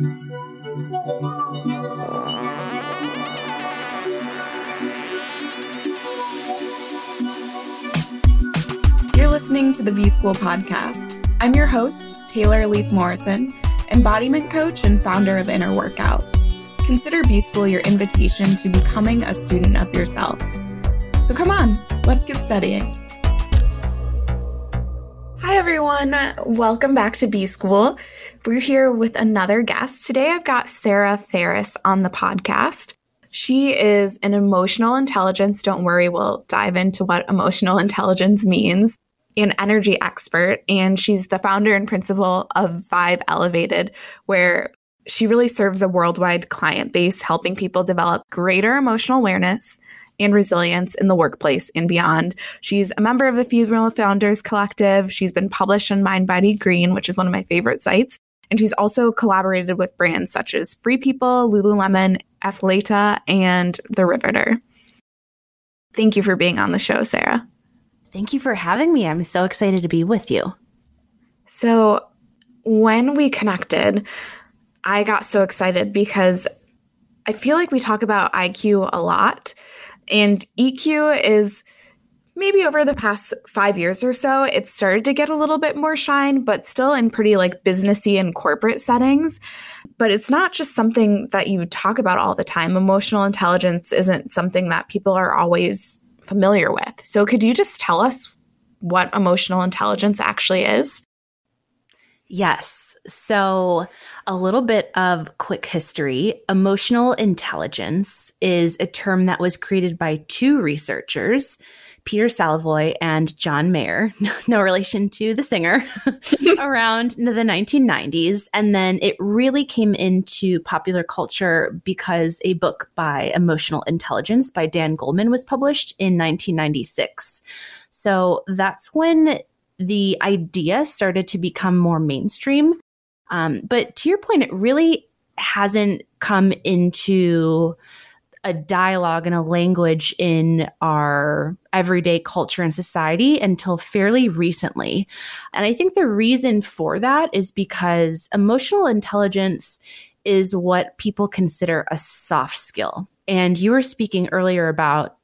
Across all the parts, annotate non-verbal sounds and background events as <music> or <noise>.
You're listening to the B School podcast. I'm your host, Taylor Elyse Morrison, embodiment coach and founder of Inner Workout. Consider B School your invitation to becoming a student of yourself. So come on, let's get studying. Everyone. Welcome back to B School. We're here with another guest. Today, I've got Sarah Ferris on the podcast. She is an emotional intelligence. Don't worry, we'll dive into what emotional <laughs> intelligence means. An energy expert, and she's the founder and principal of Vibe Elevated, where she really serves a worldwide client base, helping people develop greater emotional awareness and resilience in the workplace and beyond. She's a member of the Female Founders Collective. She's been published in Mind Body Green, which is one of my favorite sites. And she's also collaborated with brands such as Free People, Lululemon, Athleta, and The Riveter. Thank you for being on the show, Sarah. Thank you for having me. I'm so excited to be with you. So, when we connected, I got so excited because I feel like we talk about IQ a lot, and EQ is maybe over the past five years or so, it started to get a little bit more shine, but still in pretty like businessy and corporate settings. But it's not just something that you talk about all the time. Emotional intelligence isn't something that people are always familiar with. So could you just tell us what emotional intelligence actually is? Yes. So, a little bit of quick history. Emotional intelligence is a term that was created by two researchers, Peter Salovey and John Mayer, <laughs> no, relation to the singer, <laughs> around the 1990s. And then it really came into popular culture because a book by Emotional Intelligence by Dan Goleman was published in 1996. So that's when the idea started to become more mainstream. Um, but to your point, it really hasn't come into a dialogue and a language in our everyday culture and society until fairly recently. And I think the reason for that is because emotional intelligence is what people consider a soft skill. And you were speaking earlier about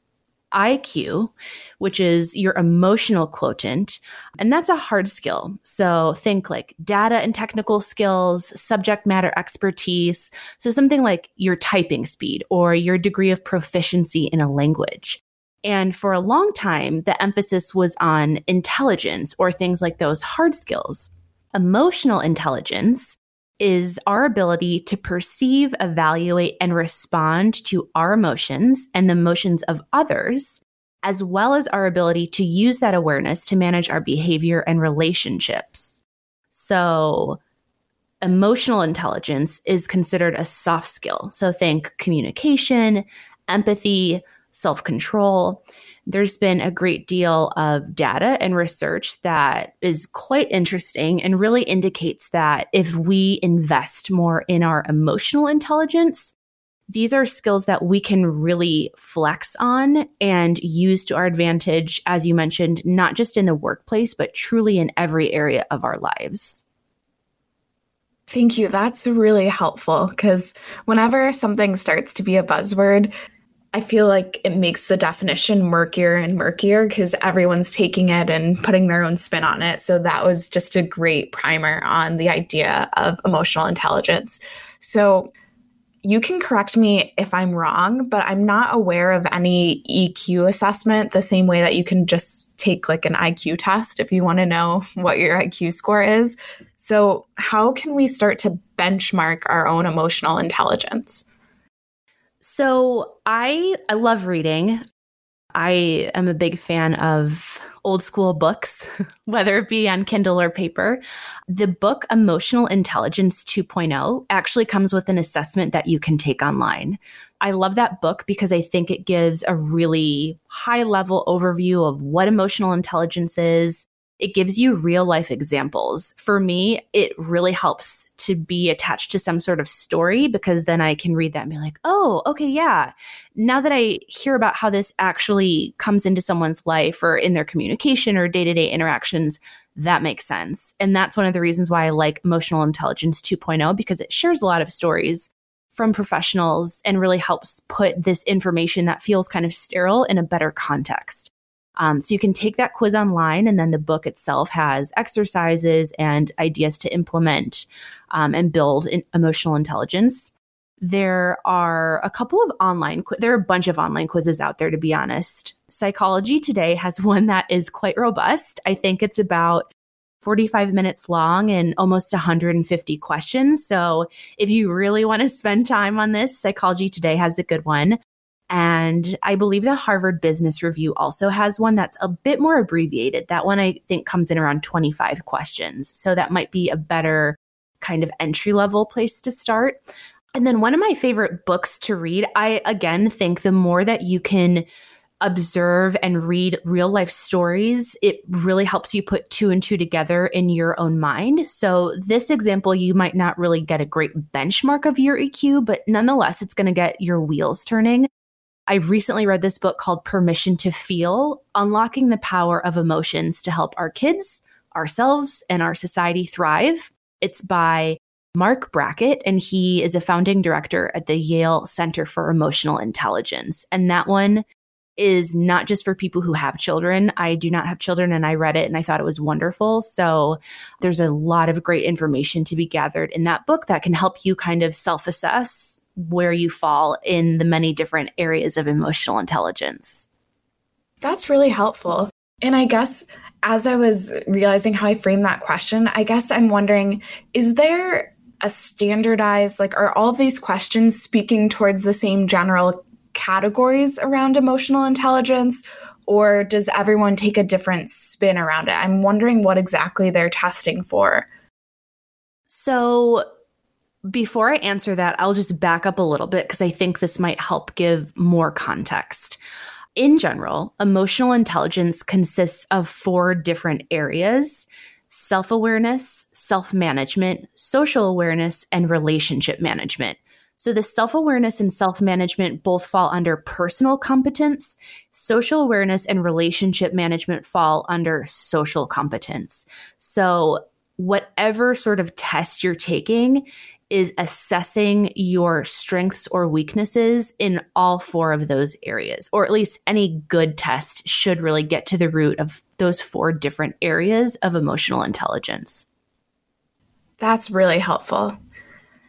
IQ, which is your emotional quotient, and that's a hard skill. So think like data and technical skills, subject matter expertise. So something like your typing speed or your degree of proficiency in a language. And for a long time, the emphasis was on intelligence or things like those hard skills. Emotional intelligence is our ability to perceive, evaluate, and respond to our emotions and the emotions of others, as well as our ability to use that awareness to manage our behavior and relationships. So, emotional intelligence is considered a soft skill. So, think communication, empathy, self control there's been a great deal of data and research that is quite interesting and really indicates that if we invest more in our emotional intelligence, these are skills that we can really flex on and use to our advantage, as you mentioned, not just in the workplace, but truly in every area of our lives. Thank you. That's really helpful because whenever something starts to be a buzzword, I feel like it makes the definition murkier and murkier because everyone's taking it and putting their own spin on it. So that was just a great primer on the idea of emotional intelligence. So you can correct me if I'm wrong, but I'm not aware of any EQ assessment the same way that you can just take like an IQ test if you want to know what your IQ score is. So, how can we start to benchmark our own emotional intelligence? So I I love reading. I am a big fan of old school books, <laughs> whether it be on Kindle or paper. The book Emotional Intelligence 2.0 actually comes with an assessment that you can take online. I love that book because I think it gives a really high level overview of what emotional intelligence is, it gives you real life examples. For me, it really helps to be attached to some sort of story because then I can read that and be like, oh, okay, yeah. Now that I hear about how this actually comes into someone's life or in their communication or day to day interactions, that makes sense. And that's one of the reasons why I like Emotional Intelligence 2.0 because it shares a lot of stories from professionals and really helps put this information that feels kind of sterile in a better context. Um, so you can take that quiz online, and then the book itself has exercises and ideas to implement um, and build in emotional intelligence. There are a couple of online, there are a bunch of online quizzes out there, to be honest. Psychology Today has <laughs> one that is quite robust. I think it's about 45 minutes long and almost 150 questions. So if you really want to spend time on this, Psychology Today has a good one. And I believe the Harvard Business Review also has one that's a bit more abbreviated. That one I think comes in around 25 questions. So that might be a better kind of entry level place to start. And then one of my favorite books to read, I again think the more that you can observe and read real life stories, it really helps you put two and two together in your own mind. So, this example, you might not really get a great benchmark of your EQ, but nonetheless, it's going to get your wheels turning. I recently read this book called Permission to Feel Unlocking the Power of Emotions to Help Our Kids, Ourselves, and Our Society Thrive. It's by Marc Brackett, and he is a founding director at the Yale Center for Emotional Intelligence. And that one is not just for people who have children. I do not have children, and I read it and I thought it was wonderful. So there's a lot of great information to be gathered in that book that can help you kind of self assess where you fall in the many different areas of emotional intelligence. That's really helpful. And I guess as I was realizing how I framed that question, I guess I'm wondering is there a standardized, like, are all these questions speaking towards the same general categories around emotional intelligence? Or does everyone take a different spin around it? I'm wondering what exactly they're testing for. So, before I answer that, I'll just back up a little bit because I think this might help give more context. In general, emotional intelligence consists of four different areas self awareness, self management, social awareness, and relationship management. So, the self awareness and self management both fall under personal competence. Social awareness and relationship management fall under social competence. So, whatever sort of test you're taking is assessing your strengths or weaknesses in all four of those areas, or at least any good test should really get to the root of those four different areas of emotional intelligence. That's really helpful.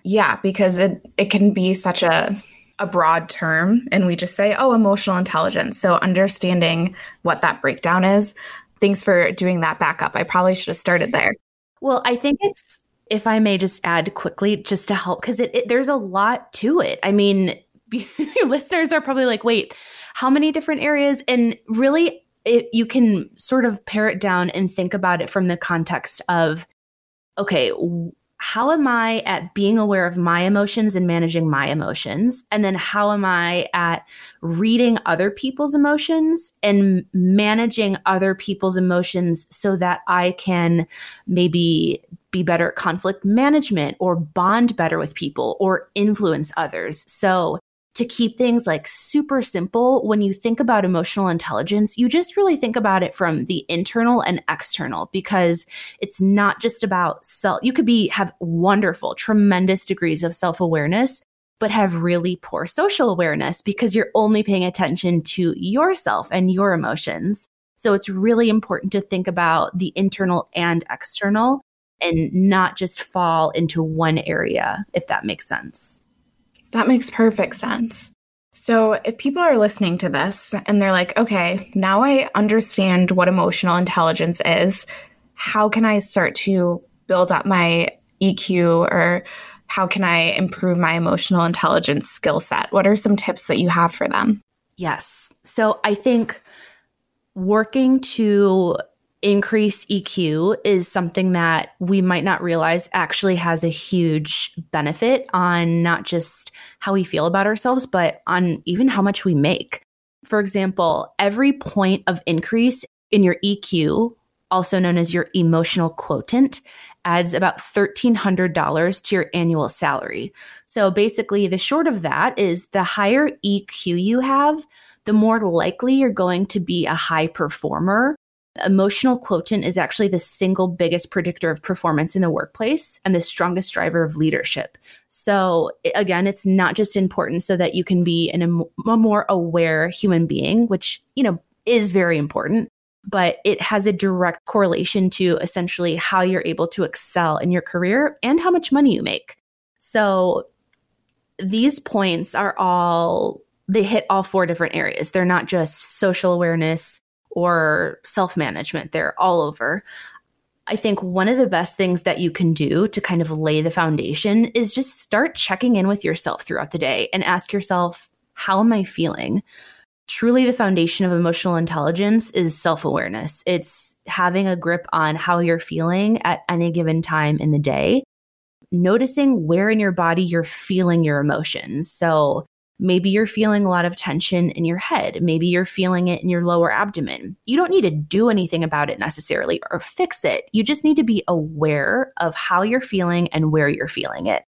Yeah, because it, it can be such a a broad term and we just say, oh, emotional intelligence. So understanding what that breakdown is. Thanks for doing that backup. I probably should have started there. Well, I think it's if I may just add quickly, just to help, because it, it, there's a lot to it. I mean, <laughs> listeners are probably like, wait, how many different areas? And really, it, you can sort of pare it down and think about it from the context of, okay, how am I at being aware of my emotions and managing my emotions? And then how am I at reading other people's emotions and managing other people's emotions so that I can maybe be better at conflict management or bond better with people or influence others? So to keep things like super simple, when you think about emotional intelligence, you just really think about it from the internal and external because it's not just about self. You could be have wonderful, tremendous degrees of self awareness, but have really poor social awareness because you're only paying attention to yourself and your emotions. So it's really important to think about the internal and external and not just fall into one area, if that makes sense. That makes perfect sense. So, if people are listening to this and they're like, okay, now I understand what emotional intelligence is, how can I start to build up my EQ or how can I improve my emotional intelligence skill set? What are some tips that you have for them? Yes. So, I think working to increase EQ is something that we might not realize actually has a huge benefit on not just how we feel about ourselves, but on even how much we make. For example, every point of increase in your EQ also known as your emotional quotient, adds about $1,300 to your annual salary. So basically, the short of that is the higher EQ you have, the more likely you're going to be a high performer. Emotional quotient is actually the single biggest predictor of performance in the workplace and the strongest driver of leadership. So, again, it's not just important so that you can be an, a more aware human being, which, you know, is very important, but it has a direct correlation to essentially how you're able to excel in your career and how much money you make. So these points are all, they hit all four different areas. They're not just social awareness or self management, they're all over. I think one of the best things that you can do to kind of lay the foundation is just start checking in with yourself throughout the day and ask yourself, how am I feeling? truly the foundation of emotional intelligence is self awareness. It's having a grip on how you're feeling at any given time in the day, noticing where in your body you're feeling your emotions. So maybe you're feeling a lot of tension in your head, maybe you're feeling it in your lower abdomen. You don't need to do anything about it necessarily or fix it. You just need to be aware of how you're feeling and where you're feeling it.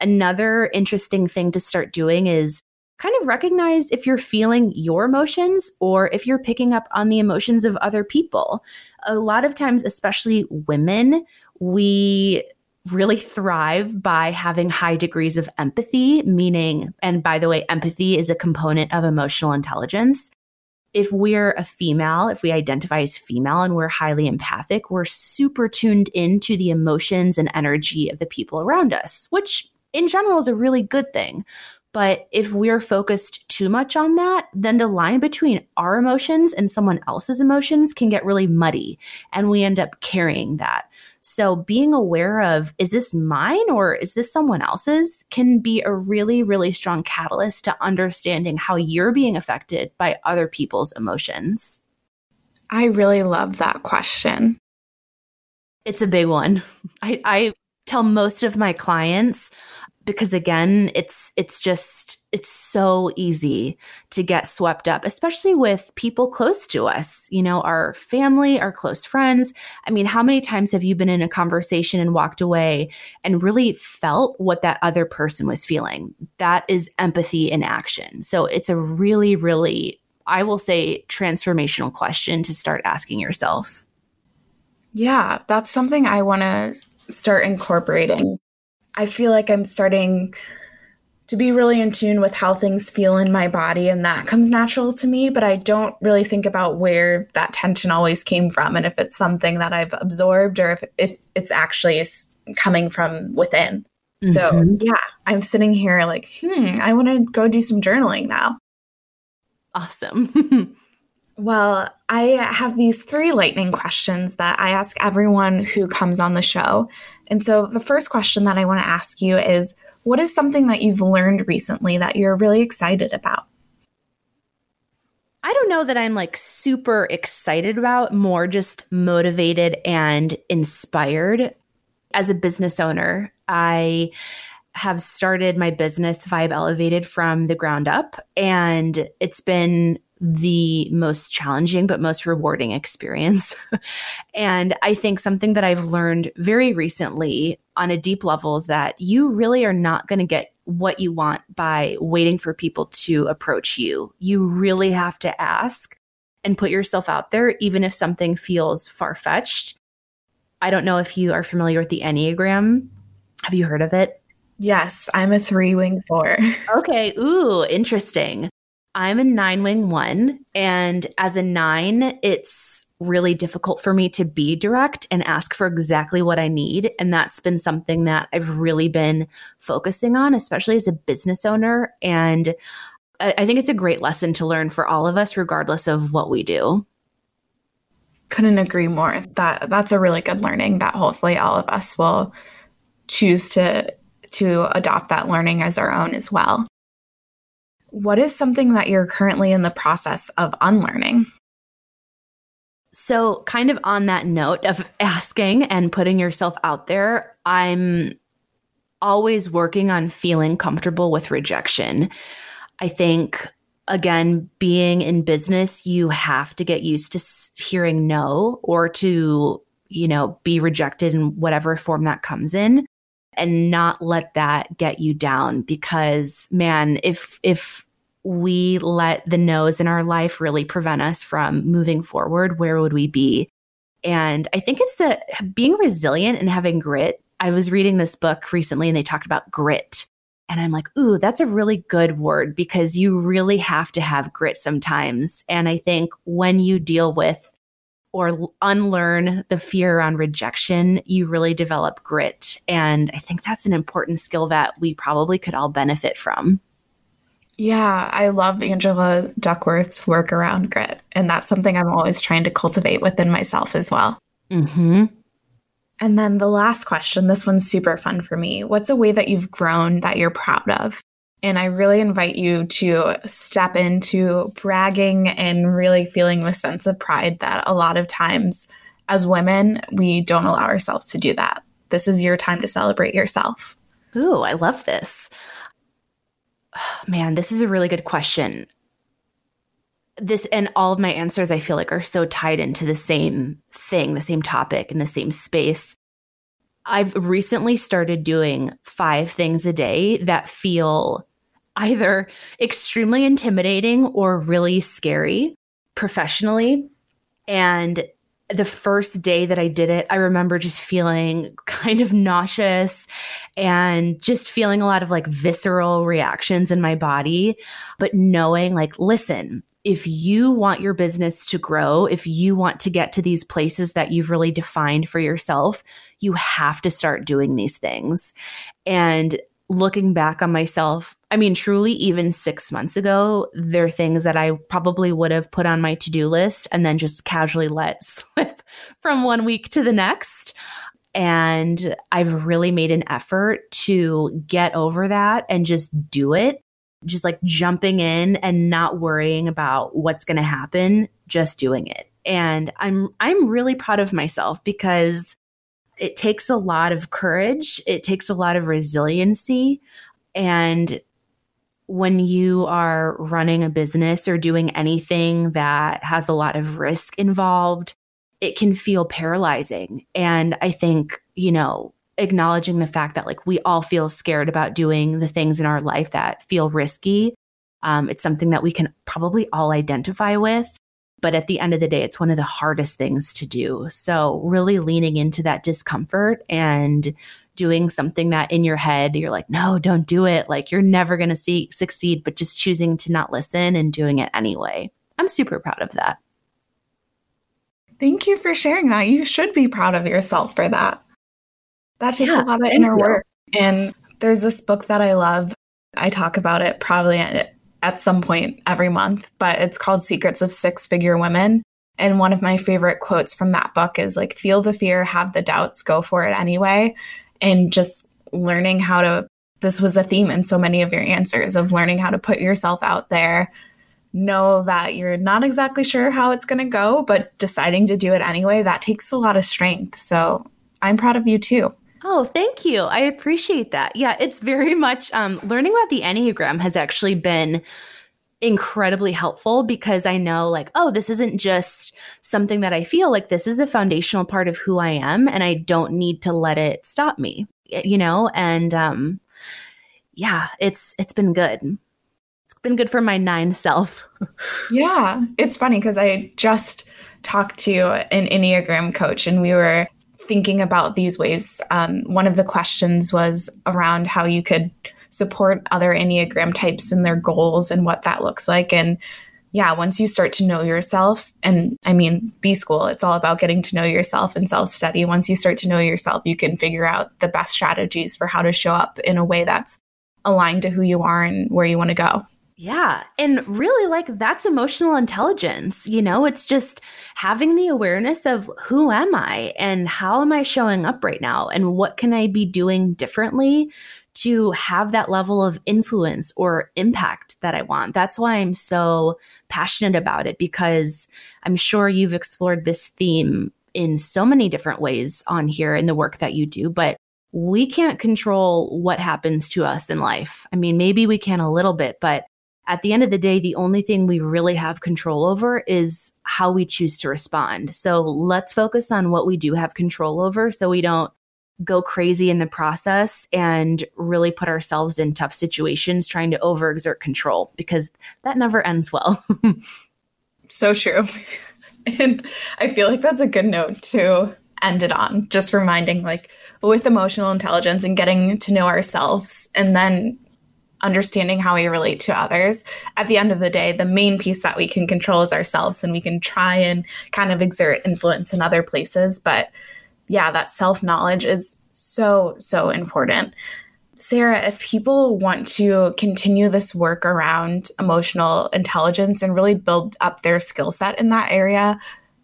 Another interesting thing to start doing is kind of recognize if you're feeling your emotions or if you're picking up on the emotions of other people. A lot of times, especially women, we really thrive by having high degrees of empathy, meaning, and by the way, empathy is a component of emotional intelligence. If we're a female, if we identify as female and we're highly empathic, we're super tuned into the emotions and energy of the people around us, which in general is a really good thing. But if we're focused too much on that, then the line between our emotions and someone else's emotions can get really muddy and we end up carrying that. So being aware of, is this mine or is this someone else's can be a really, really strong catalyst to understanding how you're being affected by other people's emotions. I really love that question. It's a big one. <laughs> I, I tell most of my clients because again it's it's just it's so easy to get swept up especially with people close to us you know our family our close friends. I mean how many times have you been in a conversation and walked away and really felt what that other person was feeling? That is empathy in action. So it's a really really i will say transformational question to start asking yourself. Yeah that's something i want to start incorporating I feel like I'm starting to be really in tune with how things feel in my body and that comes natural to me but i don't really think about where that tension always came from and if it's something that i've absorbed or if, if it's actually coming from within mm-hmm. so yeah i'm sitting here like hmm i want to go do some journaling now awesome <laughs> Well, I have these three lightning questions that I ask everyone who comes on the show. And so the first question that I want to ask you is what is something that you've learned recently that you're really excited about? I don't know that I'm like super excited about, more just motivated and inspired. As a business owner, I have started my business Vibe Elevated from the ground up, and it's been the most challenging but most rewarding experience. <laughs> and I think something that I've learned very recently on a deep level is that you really are not going to get what you want by waiting for people to approach you. You really have to ask and put yourself out there, even if something feels far fetched. I don't know if you are familiar with the Enneagram. Have you heard of it? Yes, I'm a three wing four. <laughs> okay. Ooh, interesting. I'm a nine wing one. And as a nine, it's really difficult for me to be direct and ask for exactly what I need. And that's been something that I've really been focusing on, especially as a business owner. And I think it's a great lesson to learn for all of us, regardless of what we do. Couldn't agree more. That that's a really good learning that hopefully all of us will choose to to adopt that learning as our own as well. What is something that you're currently in the process of unlearning? So, kind of on that note of <laughs> asking and putting yourself out there, I'm always working on feeling comfortable with rejection. I think again, being in business, you have to get used to hearing no or to, you know, be rejected in whatever form that comes in and not let that get you down because man, if if we let the no's in our life really prevent us from moving forward, where would we be? And I think it's the being resilient and having grit. I was reading this book recently and they talked about grit and I'm like, ooh, that's a really good word because you really have to have grit sometimes. And I think when you deal with or unlearn the fear around rejection, you really develop grit. And I think that's an important skill that we probably could all benefit from. Yeah, I love Angela Duckworth's work around grit. And that's something I'm always trying to cultivate within myself as well. Mm-hmm. And then the last question, this one's super fun for me. What's a way that you've grown that you're proud of? And I really invite you to step into bragging and really feeling the sense of pride that a lot of times as women, we don't allow ourselves to do that. This is your time to celebrate yourself. Ooh, I love this. <sighs> man, this is a really good question. This and all of my answers, I feel like, are so tied into the same thing, the same topic, and the same space. I've recently started doing five things a day that feel either extremely intimidating or really scary professionally. And the first day that I did it, I remember just feeling <laughs> kind of nauseous and just feeling a lot of like visceral reactions in my body, but knowing like, listen, if you want your business to grow, if you want to get to these places that you've really defined for yourself, you have to start doing these things. And looking back on myself, I mean, truly, even six months ago, there are things that I probably would have put on my to do list and then just casually let <laughs> slip from one week to the next. And I've really made an effort to get over that and just do it just like jumping in and not worrying about what's going to happen, just doing it. And I'm I'm really proud of myself because it takes a lot of courage, it takes a lot of resiliency and when you are running a business or doing anything that has a lot of risk involved, it can feel paralyzing. And I think, you know, acknowledging the fact that like we all feel scared about doing the things in our life that feel risky. Um, it's something that we can probably all identify with. But at the end of the day, it's one of the hardest things to do. So, really leaning into that discomfort and doing something that in your head you're like, no, don't do it. Like, you're never going to see succeed, but just choosing to not listen and doing it anyway. I'm super proud of that. Thank you for sharing that. You should be proud of yourself for that. That takes yeah, a lot of inner you. work. And there's this book that I love. I talk about it probably at some point every month, but it's called Secrets of Six Figure Women. And one of my favorite quotes from that book is like, feel the fear, have the doubts, go for it anyway. And just learning how to, this was a theme in so many of your answers of learning how to put yourself out there, know that you're not exactly sure how it's going to go, but deciding to do it anyway, that takes a lot of strength. So I'm proud of you too. Oh, thank you. I appreciate that. Yeah, it's very much um, learning about the Enneagram has actually been incredibly helpful because I know, like, oh, this isn't just something that I feel like this is a foundational part of who I am, and I don't need to let it stop me, you know? And um, yeah, it's it's been good. It's been good for my nine self. <laughs> yeah, it's funny because I just talked to an Enneagram coach, and we were thinking about these ways, um, one of the questions was around how you could support other Enneagram types and their goals and what that looks like. And yeah, once you start to know yourself, and I mean, B school, it's all about getting to know yourself and self study. Once you start to know yourself, you can figure out the best strategies for how to show up in a way that's aligned to who you are and where you want to go. Yeah. And really, like, that's emotional intelligence. You know, it's just having the awareness of who am I and how am I showing up right now and what can I be doing differently to have that level of influence or impact that I want. That's why I'm so passionate about it because I'm sure you've explored this theme in so many different ways on here in the work that you do, but we can't control what happens to us in life. I mean, maybe we can a little bit, but at the end of the day, the only thing we really have control over is how we choose to respond. So let's focus on what we do have control over so we don't go crazy in the process and really put ourselves in tough situations trying to overexert control because that never ends well. <laughs> so true. <laughs> And I feel like that's a good note to end it on, just reminding like with emotional intelligence and getting to know ourselves and then understanding how we relate to others. At the end of the day, the main piece that we can control is ourselves and we can try and kind of exert influence in other places. But yeah, that self knowledge is so, so important. Sarah, if people want to continue this work around emotional intelligence and really build up their skill set in that area,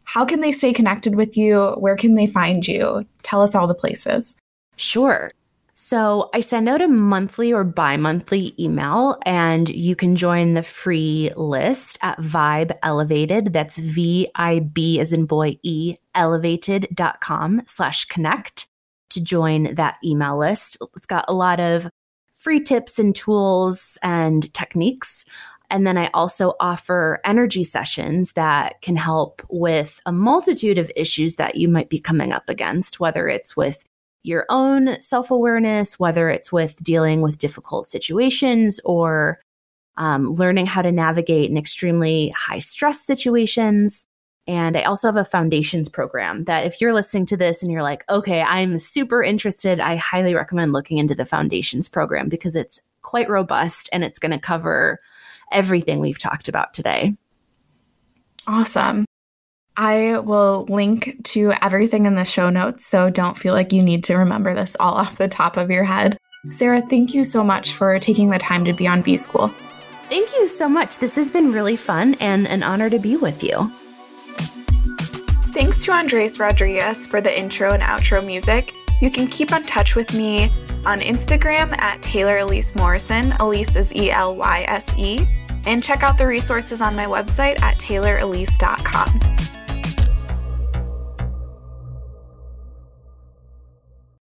how can they stay connected with you? Where can they find you? Tell us all the places. Sure. So I send out a monthly or bi monthly email, and you can join the free list at Vibe Elevated. That's V I B as in boy E elevated.com slash connect to join that email list. It's got a lot of free tips and tools and techniques. And then I also offer energy sessions that can help with a multitude of issues that you might be coming up against, whether it's with your own self awareness, whether it's with dealing with difficult situations or um, learning how to navigate in extremely high stress situations. And I also have a foundations program that if you're listening to this and you're like, okay, I'm super interested, I highly recommend looking into the foundations program because it's quite robust and it's going to cover everything we've talked about today. Awesome. I will link to everything in the show notes, so don't feel like you need to remember this all <laughs> off the top of your head. Sarah, thank you so much for taking the time to be on B School. Thank you so much. This has been really fun and an honor to be with you. Thanks to Andres Rodriguez for the intro and outro music. You can keep in touch with me on Instagram at Taylor Elyse Morrison. Elyse is E L Y S E. And check out the resources on my website at taylorelyse.com.